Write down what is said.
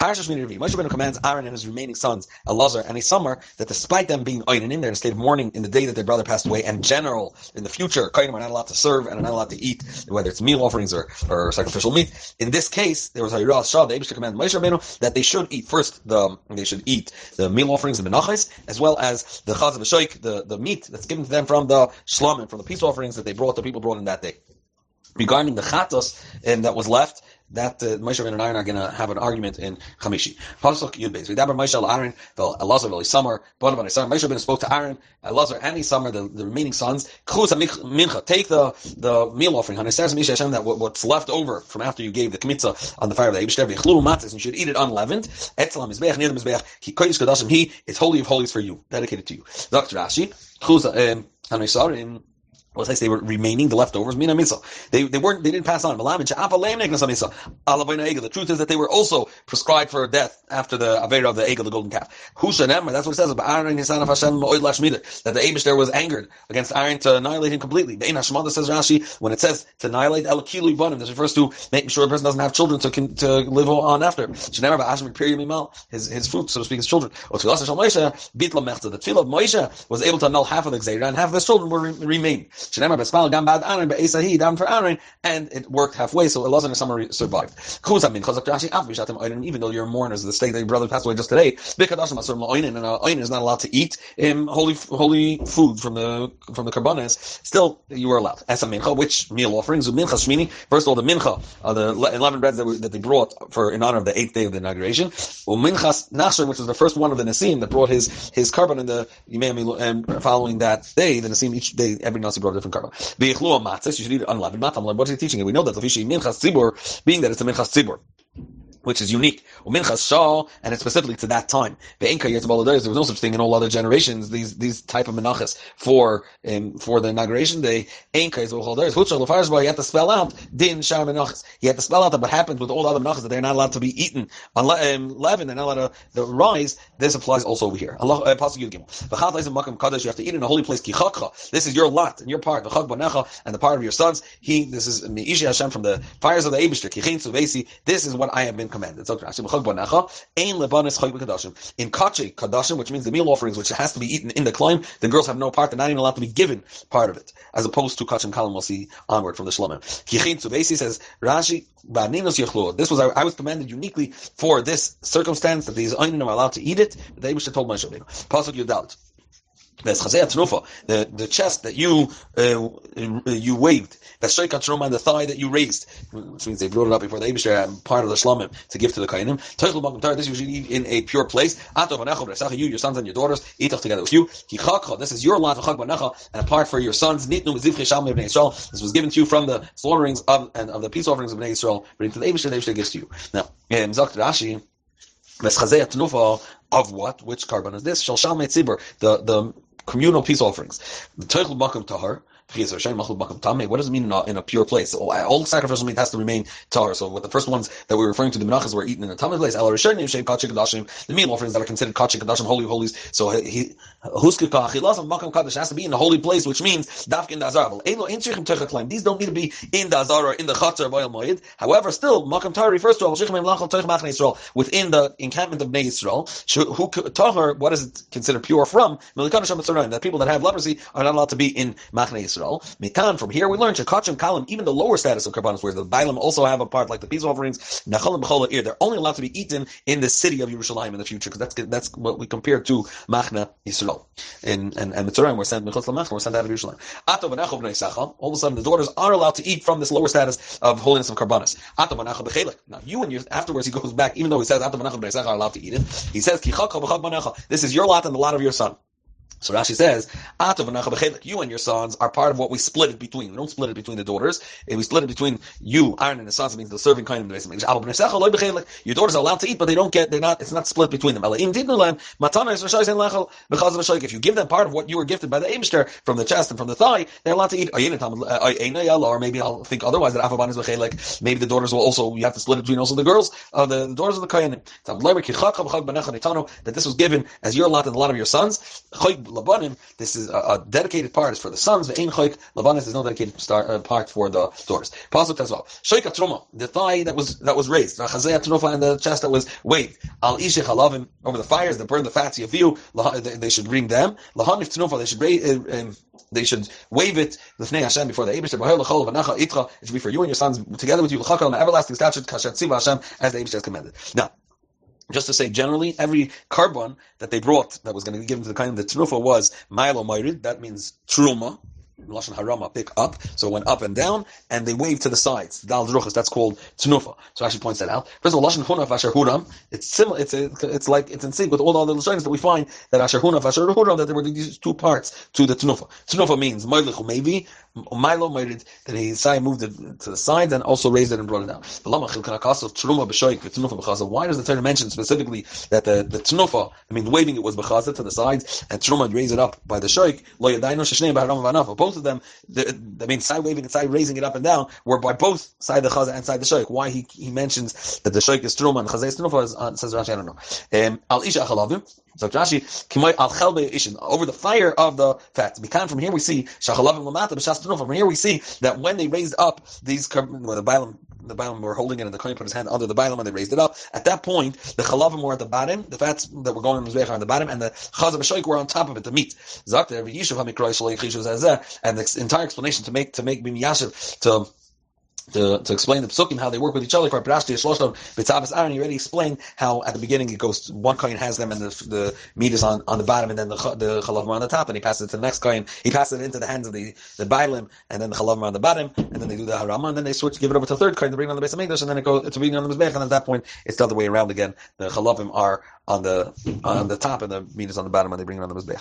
Moshe Rabbeinu commands Aaron and his remaining sons, Elazar and Isamar, that despite them being oinen in there in a state of mourning in the day that their brother passed away, and general in the future, Kainim are not allowed to serve and are not allowed to eat, whether it's meal offerings or, or sacrificial meat. In this case, there was a Yiras Shah, the Abish command Moshe Rabbeinu that they should eat first the they should eat the meal offerings and menachos, as well as the chaz of the, the meat that's given to them from the shlamim, from the peace offerings that they brought, the people brought in that day. Regarding the chatos and that was left, that uh, Moshe and Aaron are going to have an argument in Chamishi. Pasuk Yud Beis. Vidaber Moshe al Aaron, the Elazar Veli Samar, Bon Van Isar. Moshe Rabbeinu spoke to Aaron, Elazar, and Isamar, the, the remaining sons. Chuz Mincha. Take the the meal offering. Haneser Misha Hashem that what's left over from after you gave the kmitza on the fire of the Eibushter. V'chlu matzis. And you should eat it unleavened. Etzel Etzalam Mizbeach Nidam Mizbeach. Ki Kodesh Kodashim. He is holy of holies for you, dedicated to you. Dr. Rashi. Chuz um, Haneser well, they were remaining, the leftovers, mina misa. They, they weren't, they didn't pass on. The truth is that they were also prescribed for death after the Avera of the Egel, the golden calf. That's what it says that the Abish there was angered against Aaron to annihilate him completely. The Hashmada says Rashi, when it says to annihilate Elakilu Ibanim, this refers to making sure the person doesn't have children to, to live on after. His, his fruit, so to speak, his children. The tefillah of Moshe was able to annul half of the Gzeira, and half of his children were remained down for Aaron, and it worked halfway, so Elazar and Samar survived. Even though you're mourners the state that your brother passed away just today, and Oinen is not allowed to eat um, holy holy food from the from the karbanes, still you were allowed. As a mincha, which meal offerings? Mincha shmini. First of all, the mincha, uh, the eleven breads that, that they brought for in honor of the eighth day of the inauguration. Minchas nasher, which was the first one of the Nasim that brought his his carbon in the Yimei and following that day, the Nasim each day every Nasi brought a different carbon. V'yichlu matzah, you should eat unleavened matzah. What is he teaching? And we know that minchas tzibur, being that it's a minchas tzibur which is unique. Minchas Shah, and it's specifically to that time. There was no such thing in all other generations. These these type of menachas for um, for the inauguration day. You have to spell out din shar menachas. You have to spell out that what happens with all the other menachas that they're not allowed to be eaten on um. They're not allowed to rise. This applies also over here. Allah uh, You have to eat in a holy place. This is your lot and your part. And the part of your sons. He. This is Me'ishi Hashem from the fires of the Abishter. This is what I have been commanded. So in kache kadashim, which means the meal offerings, which has to be eaten in the climb, the girls have no part; they're not even allowed to be given part of it, as opposed to kachim kalim. We'll see onward from the shlomim. Kichin Tzubesi says Rashi This was I was commanded uniquely for this circumstance that these einin are allowed to eat it. They should have told Moshe Pasuk Yudalit. The the chest that you uh, you waved, the shaykat truma, the thigh that you raised, which means they brought it up before the Eibushter, um, part of the shlamim to give to the kainim. Teichel magam tar. This you should eat in a pure place. You, your sons and your daughters, eat together with you. This is your lot and a part for your sons. This was given to you from the slaughterings of and of the peace offerings of Bnei Yisrael. Bring to the Eibushter, the Eibushter gives to you. Now, um, Zakt Rashi of what? Which carbon is this? Shal Shalmei Tzibur, the the communal peace offerings. The Teichel Makam Tahar, what does it mean in a, in a pure place? So, uh, all sacrificial meat has to remain tahar. So with the first ones that we are referring to, the menachas were eaten in a tamid place. The meal offerings that are considered kachik kadashim, holy holies. So he has to be in a holy place, which means dafkin dazar. These don't need to be in the azar or in the chatzar of Ohel Moed. However, still makam tahar refers to within the encampment of Bnei Yisrael. Who tahar? What is it considered pure from? That people that have leprosy are not allowed to be in Machne Yisrael. Yisrael. Mikan, from here we learn Shekachim Kalim, even the lower status of Karbanos, where the Bailam also have a part like the peace offerings, Nachalim B'chol Ir, they're only allowed to be eaten in the city of Yerushalayim in the future, because that's that's what we compare to Machna Yisrael. And and and Metzoraim were sent Mechutz Machna, were sent out of Yerushalayim. Ato V'nachov B'nei all of a sudden the daughters are allowed to eat from this lower status of holiness of Karbanos. Now you and your afterwards he goes back, even though he says Ato V'nachov B'nei are allowed to eat it, he says Kichak This is your lot and the lot of your son. So Rashi says, you and your sons are part of what we split it between. We don't split it between the daughters. If we split it between you, Aaron, and the sons, it means the serving kind of the basement. Your daughters are allowed to eat, but they don't get, they're not, it's not split between them. If you give them part of what you were gifted by the Eibushter from the chest and from the thigh, they're allowed to eat. Or maybe I'll think otherwise that Maybe the daughters will also, you have to split it between also the girls, uh, the, the daughters of the Kayanim. That this was given as your lot and the lot of your sons labanim. This is a, a, dedicated part is for the sons. The ein is no dedicated star, uh, part for the daughters. Pasuk as well. Shoika truma, the thigh that was that was raised. Chazei trufa and the chest that was waved. Al ishich halavim over the fires that burn the fats you. They should bring them. Lahanif trufa. They should raise. Uh, um, they should wave it l'fnei Hashem before the Eibush. It should be for you and your sons together with you. L'chakal everlasting statute kashat Hashem as the Eibush has commanded. Now, just to say generally, every carbon that they brought that was going to be given to the kind of the Tnufa was Milo Myrid, that means Truma, Lashon Harama, pick up. So it went up and down, and they waved to the sides. Dal Druchas, that's called Tnufa. So actually points that out. First of all, Lashon Hunaf Asher Huram, it's similar, it's, it's like, it's in sync with all the other Lashonis that we find that Asher Hunaf Asher Huram, that there were these two parts to the Tnufa. Tnufa means Moilichu maybe, Milo made that he moved it to the sides and also raised it and brought it down. Why does the Torah mention specifically that the, the tnufa, I mean, waving it was b'chaza to the sides and truma raised it up by the shoik? Both of them, the, I mean, side waving and side raising it up and down were by both side the chaza and side the shoik. Why he, he mentions that the shoik is truma and chaza is uh, says Rashi, I don't know. Um, Al isha. So Rashi, al chelbe ishin over the fire of the fat. Because from here we see shachalavim lamata b'shas from here we see that when they raised up these, well, the bailim, the bailim were holding it and the Kohen put his hand under the bailim and they raised it up. At that point, the Chalavim were at the bottom, the fats that were going on the on the bottom, and the Chazav Shoik were on top of it, the meat. And the entire explanation to make, to make Bim Yashiv, to, to, to explain the psukim how they work with each other. Aaron, he already explained how at the beginning it goes one coin has them and the, the meat is on, on the bottom and then the the chalav are on the top and he passes it to the next coin. He passes it into the hands of the the bailim and then the chalav are on the bottom and then they do the harama and then they switch give it over to the third coin to bring on the base of English and then it goes to bring it on the mizbech and at that point it's the other way around again. The chalavim are on the on the top and the meat is on the bottom and they bring it on the mizbech.